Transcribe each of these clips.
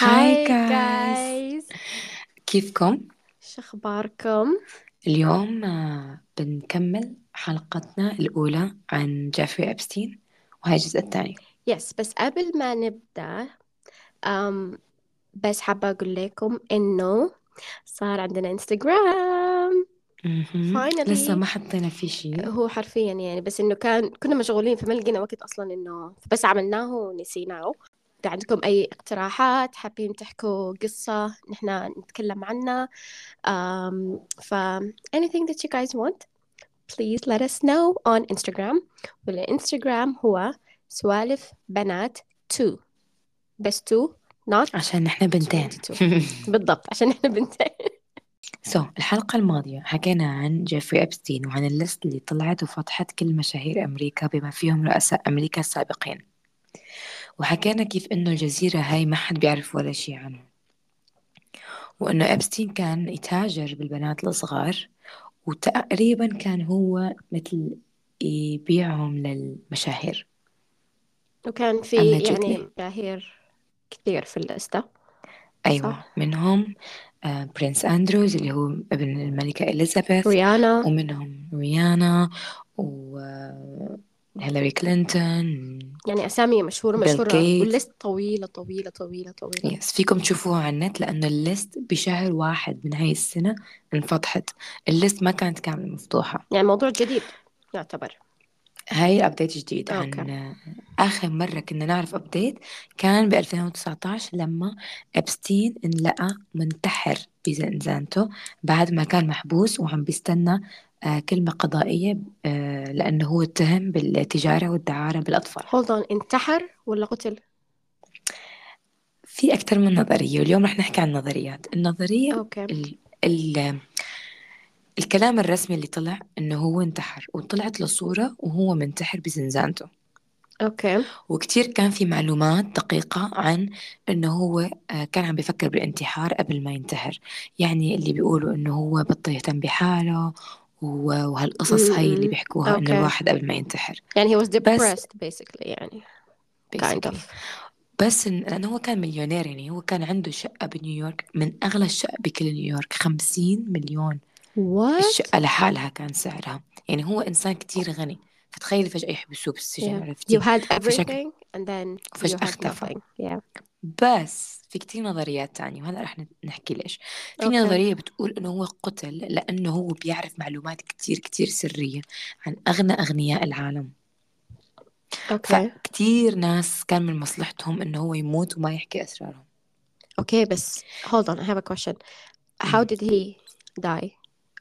Hi guys كيفكم؟ شخباركم؟ اليوم آه، بنكمل حلقتنا الأولى عن جيفري أبستين وهاي الجزء الثاني. yes بس قبل ما نبدأ أم بس حابة أقول لكم إنه صار عندنا انستغرام مهم. لسه ما حطينا فيه شيء. هو حرفيا يعني بس إنه كان كنا مشغولين فما لقينا وقت أصلا إنه بس عملناه ونسيناه. عندكم أي اقتراحات؟ حابين تحكوا قصة نحنا نتكلم عنها؟ um, ف anything that you guys want please let us know on Instagram. والإنستغرام هو سوالف بنات 2 بس 2 not عشان نحن بنتين. 22 بالضبط عشان إحنا بنتين. so so, الحلقة الماضية حكينا عن جيفري أبستين وعن ال list اللي طلعت وفتحت كل مشاهير أمريكا بما فيهم رؤساء أمريكا السابقين. وحكينا كيف إنه الجزيرة هاي ما حد بيعرف ولا شيء عنه وإنه أبستين كان يتاجر بالبنات الصغار وتقريبا كان هو مثل يبيعهم للمشاهير. وكان في يعني مشاهير كثير في الليستة أيوة صح منهم آه، برنس أندروز اللي هو ابن الملكة إليزابيث ريانا. ومنهم ريانا وهيلاري كلينتون يعني أسامي مشهورة مشهورة. جيتس. وال list طويلة طويلة طويلة طويلة. yes فيكم تشوفوها على النت لأنه ال list بشهر واحد من هاي السنة انفتحت ال list ما كانت كاملة مفتوحة. يعني موضوع جديد يعتبر. هاي update جديد okay. عن آخر مرة كنا نعرف update كان ب 2019 لما أبستين انلقى منتحر بزنزانته بعد ما كان محبوس وعم بيستنى محكمة قضائية آه، لأنه هو اتهم بالتجارة والدعارة بالأطفال. Hold on انتحر ولا قتل؟ في أكثر من نظرية واليوم رح نحكي عن نظريات. النظرية okay. ال ال الكلام الرسمي اللي طلع إنه هو انتحر وطلعت له صورة وهو منتحر بزنزانته. okay. وكتير كان في معلومات دقيقة عن إنه هو آه، كان عم بيفكر بالانتحار قبل ما ينتحر. يعني اللي بيقولوا إنه هو بطل يهتم بحاله وهالقصص هاي اللي. بيحكوها إنه okay. الواحد قبل ما ينتحر. يعني he was بس depressed basically يعني. Kind of. بس لأنه هو كان مليونير يعني هو كان عنده شقة بنيويورك من أغلى الشقق بكل نيويورك خمسين مليون. What? الشقة لحالها كان سعرها. يعني هو إنسان كتير غني. فتخيلي فجأة يحبسوه بالسجن yeah. you عرفتي had فشكل everything and then you had اختفى yeah. بس في كتير نظريات تانية وهلأ رح نحكي ليش. في okay نظرية بتقول إنه هو قتل لأنه هو بيعرف معلومات كتير كتير سرية عن أغنى أغنياء العالم. okay فكتير ناس كان من مصلحتهم إنه هو يموت وما يحكي أسرارهم. okay بس hold on I have a question. How did he die?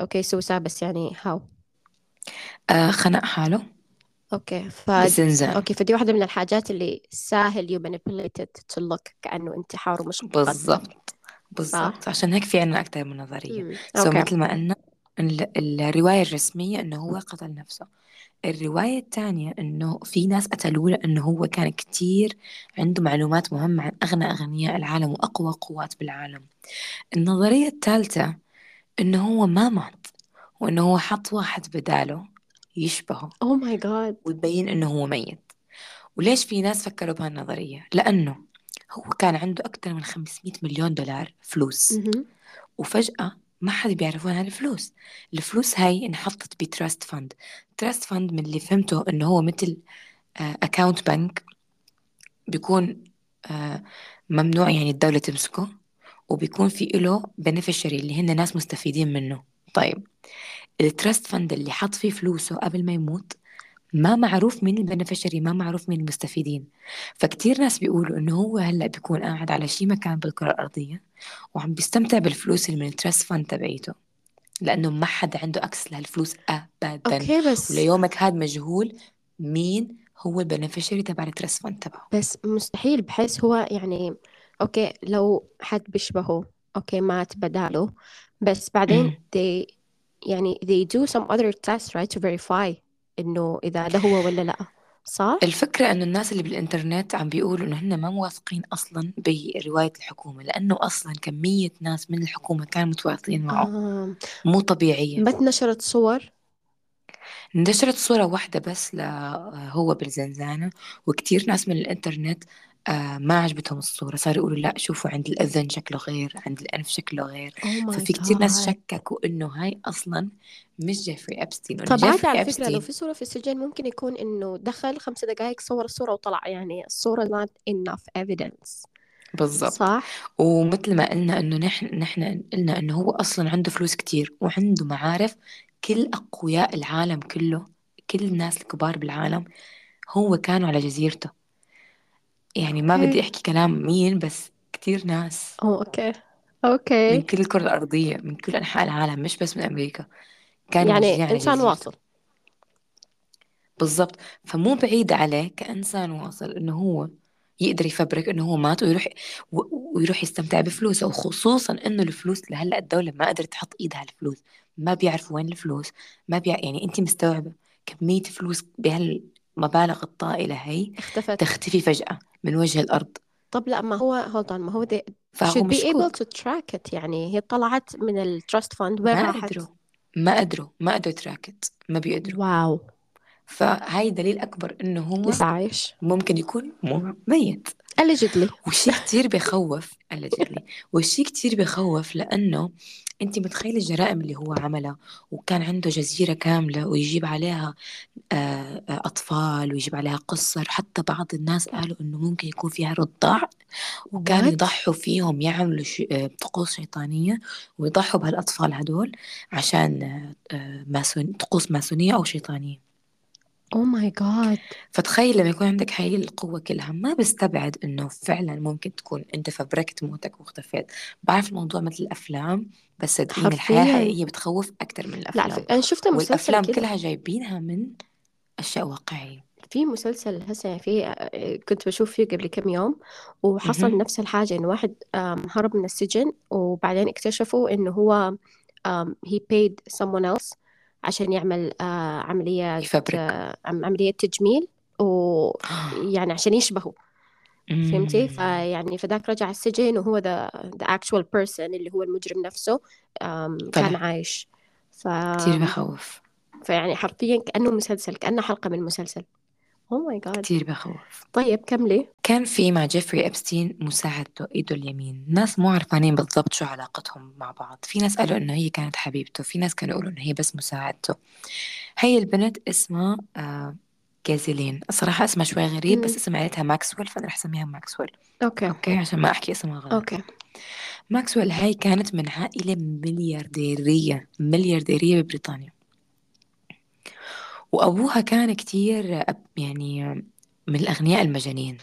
okay suicide بس يعني how آه خنق حاله. okay. ف okay فدي واحدة من الحاجات اللي سهل you manipulate it to look كأنه انتحار ومش بالضبط. صح؟ بالضبط عشان هيك في عنا أكتر من نظرية. مم. so okay. مثل ما قلنا ال- الرواية الرسمية إنه هو قتل نفسه. الرواية الثانية إنه في ناس قتلوه لأنه هو كان كتير عنده معلومات مهمة عن أغنى أغنياء العالم وأقوى قوات بالعالم. النظرية الثالثة إنه هو ما مات وإنه هو حط واحد بداله. يشبهه oh my god. ويبين إنه هو ميت. وليش في ناس فكروا بهالنظرية؟ لأنه هو كان عنده أكثر من 500 مليون دولار فلوس. وفجأة ما حد بيعرفون هالفلوس الفلوس. هاي انحطت ب trust fund trust fund من اللي فهمته إنه هو مثل account بنك بيكون آه، ممنوع يعني الدولة تمسكه وبيكون في له beneficiary اللي هن ناس مستفيدين منه. طيب ال trust fund اللي حط فيه فلوسه قبل ما يموت ما معروف مين ال beneficiary ما معروف مين المستفيدين. فكتير ناس بيقولوا انه هو هلأ بيكون قاعد على شي مكان بالكرة الأرضية وعم بيستمتع بالفلوس اللي من ال trust fund تبعيته لأنه ما حد عنده access لهالفلوس أبدا. okay بس وليومك هاد مجهول مين هو ال beneficiary تبع ال trust fund تبعه. بس مستحيل بحيث هو يعني okay لو حد بيشبهه okay مات بداله بس بعدين they يعني they do some other tests right to verify إنه إذا ده هو ولا لأ صح؟ الفكرة إنه الناس اللي بالإنترنت عم بيقولوا إنه هن ما موافقين أصلا برواية الحكومة لأنه أصلا كمية ناس من الحكومة كانوا متواطئين معه آه. مو طبيعية ما اتنشرت صور انتشرت صورة واحدة بس ل هو بالزنزانة وكتير ناس من الإنترنت آه ما عجبتهم الصورة صاروا يقولوا لا شوفوا عند الأذن شكله غير عند الأنف شكله غير. Oh ففي كتير ناس شككوا إنه هاي أصلا مش جيفري أبستين طب عادي على فكرة لو في صورة في السجن ممكن يكون إنه دخل خمسة دقائق صور الصورة وطلع يعني الصورة not enough evidence. بالضبط. صح؟ ومثل ما قلنا إنه نحن نحن قلنا إنه هو أصلا عنده فلوس كتير وعنده معارف كل أقوياء العالم كله كل الناس الكبار بالعالم هو كانوا على جزيرته. يعني ما بدي أحكي كلام مين بس كتير ناس okay. من okay كل الكرة الأرضية من كل أنحاء العالم مش بس من أمريكا. كانوا يعني موجودين على إنسان جزيرته واصل. بالضبط. فمو بعيد عليه كإنسان واصل إنه هو يقدر يفبرك إنه هو مات ويروح و- ويروح يستمتع بفلوسه. وخصوصا إنه الفلوس لهلأ الدولة ما قدرت تحط إيدها على الفلوس. ما بيعرفوا وين الفلوس. ما بيع يعني أنت مستوعبة كمية فلوس بهالمبالغ الطائلة هي اختفت. تختفي فجأة من وجه الأرض. طب لا ما هو on ما هو they فهو should be able to track it يعني. هي طلعت من ال trust fund وين ما راحت؟ قدروا ما قدروا ما قدروا track it ما بيقدروا. wow. فهاي دليل أكبر إنه هو لسه عايش. ممكن يكون مو- ميت. Allegedly. وشي كتير بخوف allegedly. وشي كتير بخوف لأنه أنت متخيلة الجرائم اللي هو عملها؟ وكان عنده جزيرة كاملة ويجيب عليها آه، آه، أطفال ويجيب عليها قصر. حتى بعض الناس قالوا إنه ممكن يكون فيها رضاع وكانوا يضحوا فيهم يعملوا ش- آه، طقوس شيطانية ويضحوا بهالأطفال هدول عشان آه، آه، ماسون طقوس ماسونية أو شيطانية. Oh my god. فتخيل لما يكون عندك هاي القوة كلها ما بستبعد إنه فعلا ممكن تكون أنت فبركت موتك واختفيت. بعرف الموضوع مثل الأفلام بس صدقيني الحياة الحقيقية بتخوف أكتر من لا الأفلام. فكرة أنا شفت مسلسل والأفلام كده. كلها جايبينها من أشياء واقعية. في مسلسل هسه يعني في كنت بشوف فيه قبل كم يوم وحصل. نفس الحاجة إنه واحد هرب من السجن وبعدين اكتشفوا إنه هو آم، he paid someone else عشان يعمل آه، يفبرك. آه، عم- عملية تجميل ويعني عشان يشبهه. فهمتي. فيعني فذاك رجع السجن وهو the, the actual person اللي هو المجرم نفسه كان عايش. ف... كتير بخوف فيعني حرفيا كأنه مسلسل كأنه حلقة من مسلسل. Oh my god. كتير بخوف. طيب كملي كان في مع جيفري أبستين مساعدته إيده اليمين. ناس مو عارفانين بالضبط شو علاقتهم مع بعض. في ناس قالوا إنه هي كانت حبيبته. في ناس كانوا يقولوا إنه هي بس مساعدته. هي البنت اسمها آه جيزلين الصراحة اسمها شوي غريب بس. اسم عيلتها ماكسويل فأنا رح أسميها ماكسويل. okay. okay عشان ما أحكي اسمها غلط. okay. ماكسويل هاي كانت من عائلة مليارديرية. مليارديرية ببريطانيا. وأبوها كان كتير أب- يعني من الأغنياء المجانين.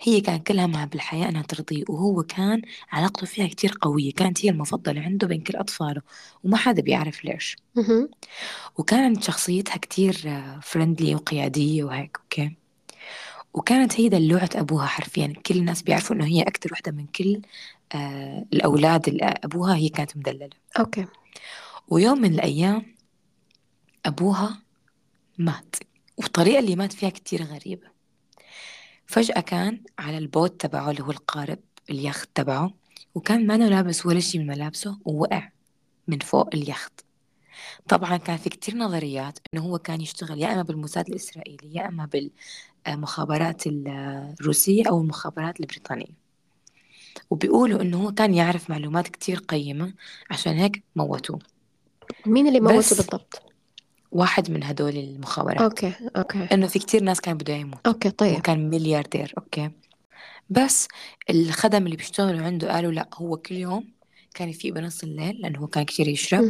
هي كان كل همها بالحياة إنها ترضيه وهو كان علاقته فيها كتير قوية. كانت هي المفضلة عنده بين كل أطفاله وما حدا بيعرف ليش. مهم. وكانت شخصيتها كتير friendly وقيادية وهيك okay. وكانت هي دلوعة أبوها حرفيا. كل الناس بيعرفوا إنه هي أكتر وحدة من كل آه الأولاد اللي أبوها هي كانت مدللة. okay. ويوم من الأيام أبوها مات. والطريقة اللي مات فيها كتير غريبة. فجأة كان على ال boat تبعه اللي هو القارب اليخت تبعه وكان ما لابس ولا شيء من ملابسه ووقع من فوق اليخت. طبعا كان في كتير نظريات إنه هو كان يشتغل يا إما بالموساد الإسرائيلي يا إما بالمخابرات الروسية أو المخابرات البريطانية. وبيقولوا إنه هو كان يعرف معلومات كتير قيمة عشان هيك موتوه. مين اللي موته بالضبط؟ واحد من هدول المخابرات. okay okay. إنه في كتير ناس كان بده يموت okay طيب. وكان ملياردير okay. بس الخدم اللي بيشتغلوا عنده قالوا لا هو كل يوم كان يفيق بنص الليل لأنه هو كان كتير يشرب.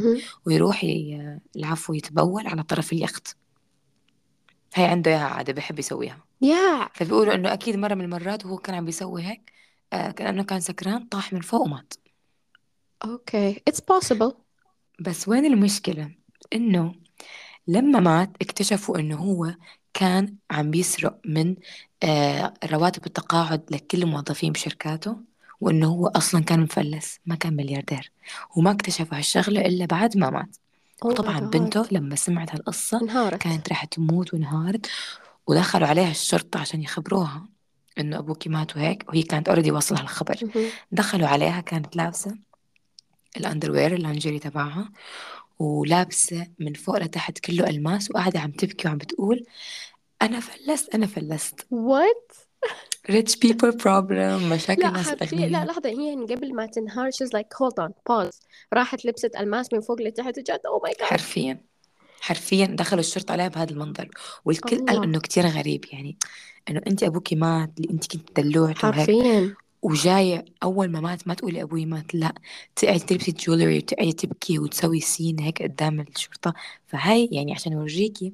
ويروح العفو يتبول على طرف اليخت. هي عنده إياها عادة بحب يسويها. يا! فبيقولوا إنه أكيد مرة من المرات وهو كان عم بيسوي هيك آه كأنه كان سكران طاح من فوق ومات. okay. It's possible. بس وين المشكلة؟ إنه لما مات اكتشفوا إنه هو كان عم بيسرق من آه رواتب التقاعد لكل الموظفين بشركاته وإنه هو أصلا كان مفلس ما كان ملياردير وما اكتشفوا هالشغلة إلا بعد ما مات. وطبعا بنته لما سمعت هالقصة انهارت. كانت راح تموت وانهارت ودخلوا عليها الشرطة عشان يخبروها إنه أبوكي مات وهيك وهي كانت already واصلها الخبر. دخلوا عليها كانت لابسة ال underwear ال lingerie تبعها ولابسة من فوق لتحت كله ألماس وقاعدة عم تبكي وعم بتقول أنا فلست أنا فلست. What? Rich people problem مشاكل لا الناس حرفيا لا لحظة هي يعني قبل ما تنهار she's like hold on pause. راحت لبست ألماس من فوق لتحت وجات oh my god. حرفيا حرفيا دخلوا الشرطة عليها بهذا المنظر. والكل قال إنه كتير غريب يعني إنه أنت أبوكي مات اللي أنت كنت دلوعته حرفيا. وجاية أول ما مات ما تقولي أبوي مات لا تقعدي تلبسي جولري وتقعدي تبكي وتسوي سين هيك قدام الشرطة. فهاي يعني عشان أورجيكي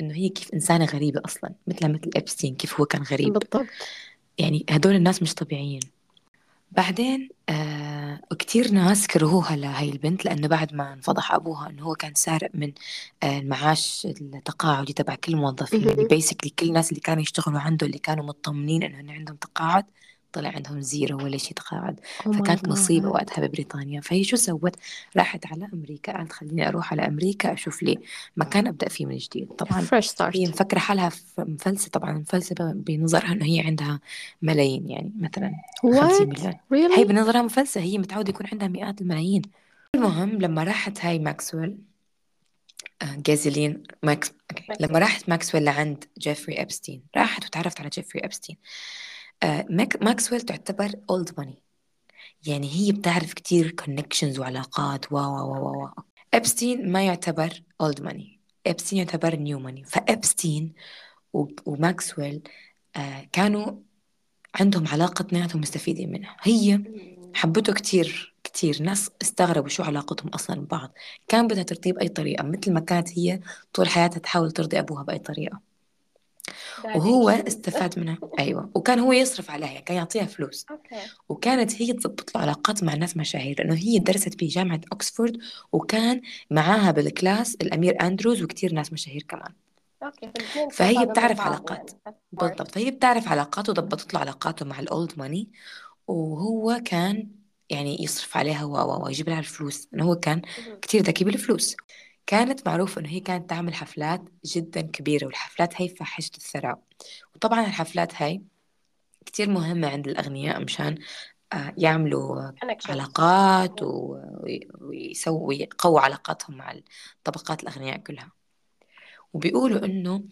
إنه هي كيف إنسانة غريبة أصلا مثلها مثل إبستين كيف هو كان غريب. بالضبط. يعني هدول الناس مش طبيعيين. بعدين آه كتير ناس كرهوها لهي البنت لأنه بعد ما انفضح أبوها إنه هو كان سارق من آه المعاش التقاعدي تبع كل الموظفين يعني. بيسكلي كل الناس اللي كانوا يشتغلوا عنده اللي كانوا مطمنين إنه عندهم تقاعد طلع عندهم zero ولا شيء تقاعد oh فكانت مصيبة وقتها ببريطانيا. فهي شو سوت؟ راحت على أمريكا. قالت خليني أروح على أمريكا أشوف لي مكان أبدأ فيه من جديد. طبعا fresh هي مفكرة حالها مفلسة طبعا مفلسة بنظرها إنه هي عندها ملايين يعني مثلا what? مليون. هي really بنظرها مفلسة هي متعودة يكون عندها مئات الملايين. المهم لما راحت هاي ماكسويل آه، جازلين ماكس. لما راحت ماكسويل لعند جيفري أبستين. راحت وتعرفت على جيفري أبستين. آه، ماك ماكسويل تعتبر old money يعني هي بتعرف كتير connections وعلاقات و و و و ابستين ما يعتبر old money ابستين يعتبر new money فابستين وماكسويل آه كانوا عندهم علاقة اثنيناتهم مستفيدين منها. هي حبته كتير كتير. ناس استغربوا شو علاقتهم أصلا ببعض. كان بدها ترضيه بأي طريقة مثل ما كانت هي طول حياتها تحاول ترضي أبوها بأي طريقة. وهو استفاد منها. أيوة. وكان هو يصرف عليها كان يعطيها فلوس. okay. وكانت هي تضبط له علاقات مع ناس مشاهير لأنه هي درست بجامعة أكسفورد وكان معاها بال class الأمير أندروز وكتير ناس مشاهير كمان. فالاثنين فهي بتعرف علاقات. يعني smart. بالضبط. فهي بتعرف علاقاته وضبطت له علاقاته مع ال old money. وهو كان يعني يصرف عليها و ويجيب لها الفلوس. لأنه هو كان. كتير ذكي بالفلوس. كانت معروفة إنه هي كانت تعمل حفلات جدا كبيرة والحفلات هي فاحشة الثراء. وطبعا الحفلات هاي كتير مهمة عند الأغنياء مشان آه، يعملوا. علاقات ويسووا ويقووا علاقاتهم مع الطبقات الأغنياء كلها. وبيقولوا إنه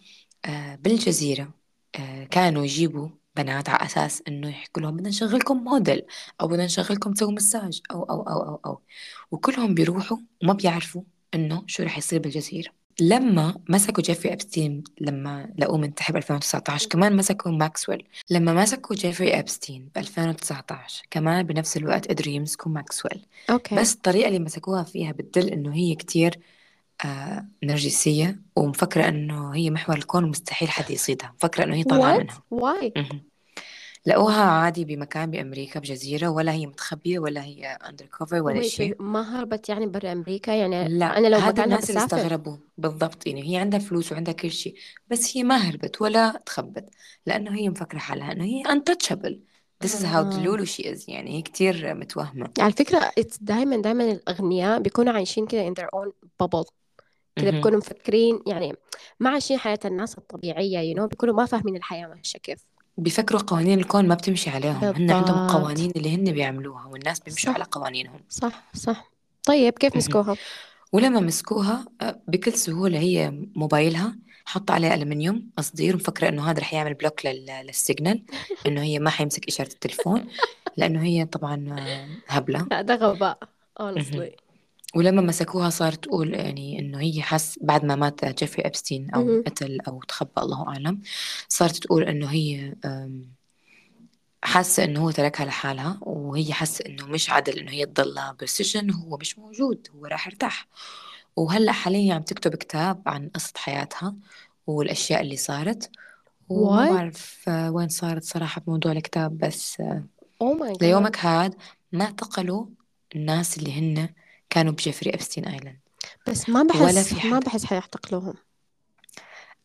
آه، بالجزيرة آه، كانوا يجيبوا بنات على أساس إنه يحكوا لهم بدنا نشغلكم موديل أو بدنا نشغلكم تسووا مساج أو أو أو أو أو. وكلهم بيروحوا وما بيعرفوا إنه شو رح يصير بالجزيرة. لما مسكوا جيفري أبستين لما لقوه منتحر ب 2019 كمان مسكوا ماكسويل. لما مسكوا جيفري أبستين ب 2019 كمان بنفس الوقت قدروا يمسكوا ماكسويل. okay. بس الطريقة اللي مسكوها فيها بتدل إنه هي كتير آه نرجسية ومفكرة إنه هي محور الكون ومستحيل حد يصيدها. مفكرة إنه هي what? منها. مهم. لقوها عادي بمكان بأمريكا بجزيرة ولا هي متخبية ولا هي undercover ولا شيء. ما هربت يعني برا أمريكا يعني لا أنا لو هذا مكانها الناس اللي بسافر. استغربوا. بالضبط يعني هي عندها فلوس وعندها كل شيء بس هي ما هربت ولا تخبت لأنه هي مفكرة حالها إنه هي untouchable. This is how آه. delulu she is يعني هي كتير متوهمة. على فكرة it's دايما دايما الأغنياء بيكونوا عايشين كده in their own bubble. كده. بيكونوا مفكرين يعني ما عايشين حياة الناس الطبيعية you know بيكونوا ما فاهمين الحياة ماشية كيف. بيفكروا قوانين الكون ما بتمشي عليهم هن عندهم بالضبط قوانين اللي هن بيعملوها والناس بيمشوا على صح. قوانينهم. صح صح. طيب كيف مهم. مسكوها؟ ولما مسكوها آه، بكل سهولة هي موبايلها حط عليه ألمنيوم قصدير ومفكرة إنه هذا رح يعمل block لل- لل signal إنه هي ما حيمسك إشارة التليفون لأنه هي طبعا آه، هبلة. لا ده غباء مهم. honestly. ولما مسكوها صارت تقول يعني إنه هي حس بعد ما مات جيفري أبستين أو مهم. قتل أو تخبى الله أعلم صارت تقول إنه هي آم، حاسة إنه هو تركها لحالها وهي حاسة إنه مش عدل إنه هي تضلها بالسجن وهو مش موجود هو راح يرتاح وهلأ حاليا عم تكتب كتاب عن قصة حياتها والأشياء اللي صارت وما بعرف آه، وين صارت صراحة بموضوع الكتاب بس آه، oh ليومك هاد ما اعتقلوا الناس اللي هن كانوا بجيفري أبستين island. بس ما ولا بحس في ما بحس حيعتقلوهم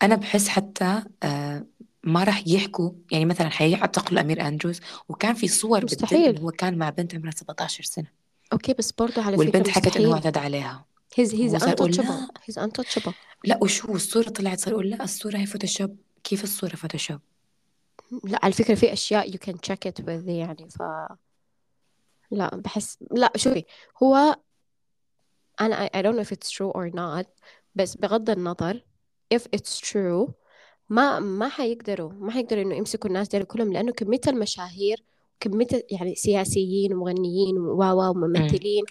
أنا بحس حتى آه، ما راح يحكوا. يعني مثلا حيعتقلوا الأمير أندروز وكان في صور مستحيل. هو كان مع بنت عمرها 17 سنة. okay بس برضو على فكرة والبنت حكت إنه اعتدى عليها. He's وهو صار يقول untouchable. لا. وشو الصورة طلعت صار يقول لا الصورة هي فوتوشوب كيف الصورة فوتوشوب لا على فكرة في أشياء you can check it with يعني ف لا بحس لا شوفي هو أنا I I don't know if it's true or not بس بغض النظر if it's true ما ما حيقدروا ما حيقدروا إنه يمسكوا الناس دول كلهم لأنه كمية المشاهير كمية يعني سياسيين ومغنيين و و وممثلين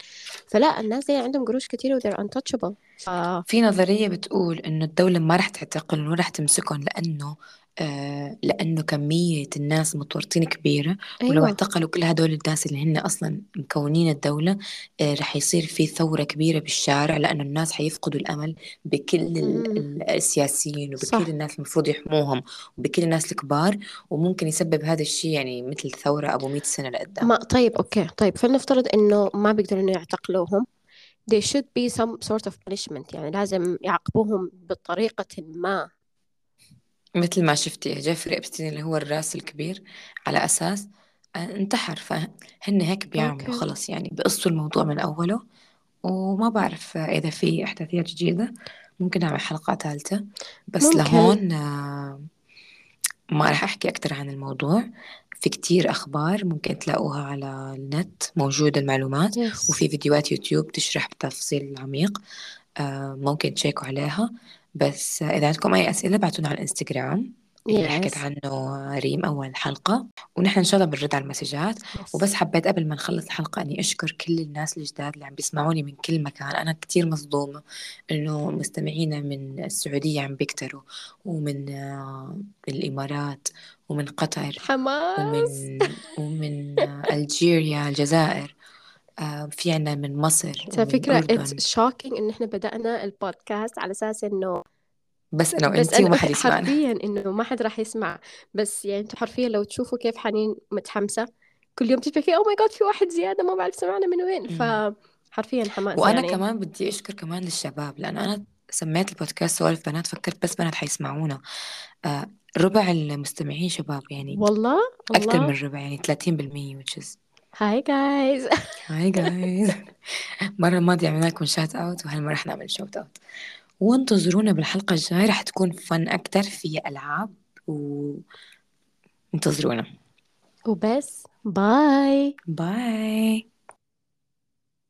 فلا الناس دي عندهم قروش كتير و they're untouchable. ف... في نظرية بتقول إنه الدولة ما رح تعتقلهم ولا رح تمسكهم لأنه آه لأنه كمية الناس متورطين كبيرة ولو أيوة. اعتقلوا كل هدول الناس اللي هن أصلا مكونين الدولة آه رح يصير في ثورة كبيرة بالشارع لأنه الناس حيفقدوا الأمل بكل ال- السياسيين صح. وبكل الناس المفروض يحموهم وبكل الناس الكبار وممكن يسبب هذا الشيء يعني مثل ثورة أبو 100 سنة لقدام. ما طيب okay. طيب فلنفترض إنه ما بيقدروا يعتقلوهم. There should be some sort of punishment يعني لازم يعاقبوهم بطريقة ما. مثل ما شفتي جيفري إبستين اللي هو الرأس الكبير على أساس آه، انتحر. فهن هيك بيعملوا okay. خلص يعني بقصوا الموضوع من أوله. وما بعرف آه، إذا في أحداثيات جديدة. ممكن نعمل حلقة ثالثة. بس ممكن. لهون آه، ما راح أحكي أكتر عن الموضوع. في كتير أخبار ممكن تلاقوها على النت موجودة المعلومات. وفي يس فيديوهات يوتيوب تشرح بتفصيل عميق آه، ممكن تشيكوا عليها. بس إذا عندكم أي أسئلة بعتونا على الإنستغرام. اللي حكت يس عنه ريم أول حلقة. ونحن إن شاء الله بنرد على المسجات. وبس يس حبيت قبل ما نخلص الحلقة إني أشكر كل الناس الجداد اللي عم بيسمعوني من كل مكان. أنا كتير مصدومة إنه مستمعينا من السعودية عم بيكتروا ومن آه، الإمارات ومن قطر حماس. ومن ومن آه، ألجيريا الجزائر. في عنا من مصر على فكرة it's shocking إن إحنا بدأنا البودكاست على أساس إنه بس أنا أنا وما حد يسمعنا. حرفيا إنه ما حد راح يسمع. بس يعني أنتوا حرفيا لو تشوفوا كيف حنين متحمسة كل يوم تشبكي أو ماي جاد في واحد زيادة ما بعرف سمعنا من وين. مم. فحرفيا حماس وأنا يعني. كمان بدي أشكر كمان للشباب لأن أنا سميت البودكاست سوالف بنات فكرت بس بنات حيسمعونا. آه، ربع المستمعين شباب يعني والله؟ أكثر من ربع يعني 30% which is هاي جايز هاي جايز المرة الماضية عملنا لكم shout out وهالمرة رح نعمل shout out وانتظرونا بالحلقة الجاية رح تكون fun أكتر في ألعاب وانتظرونا. وبس. باي باي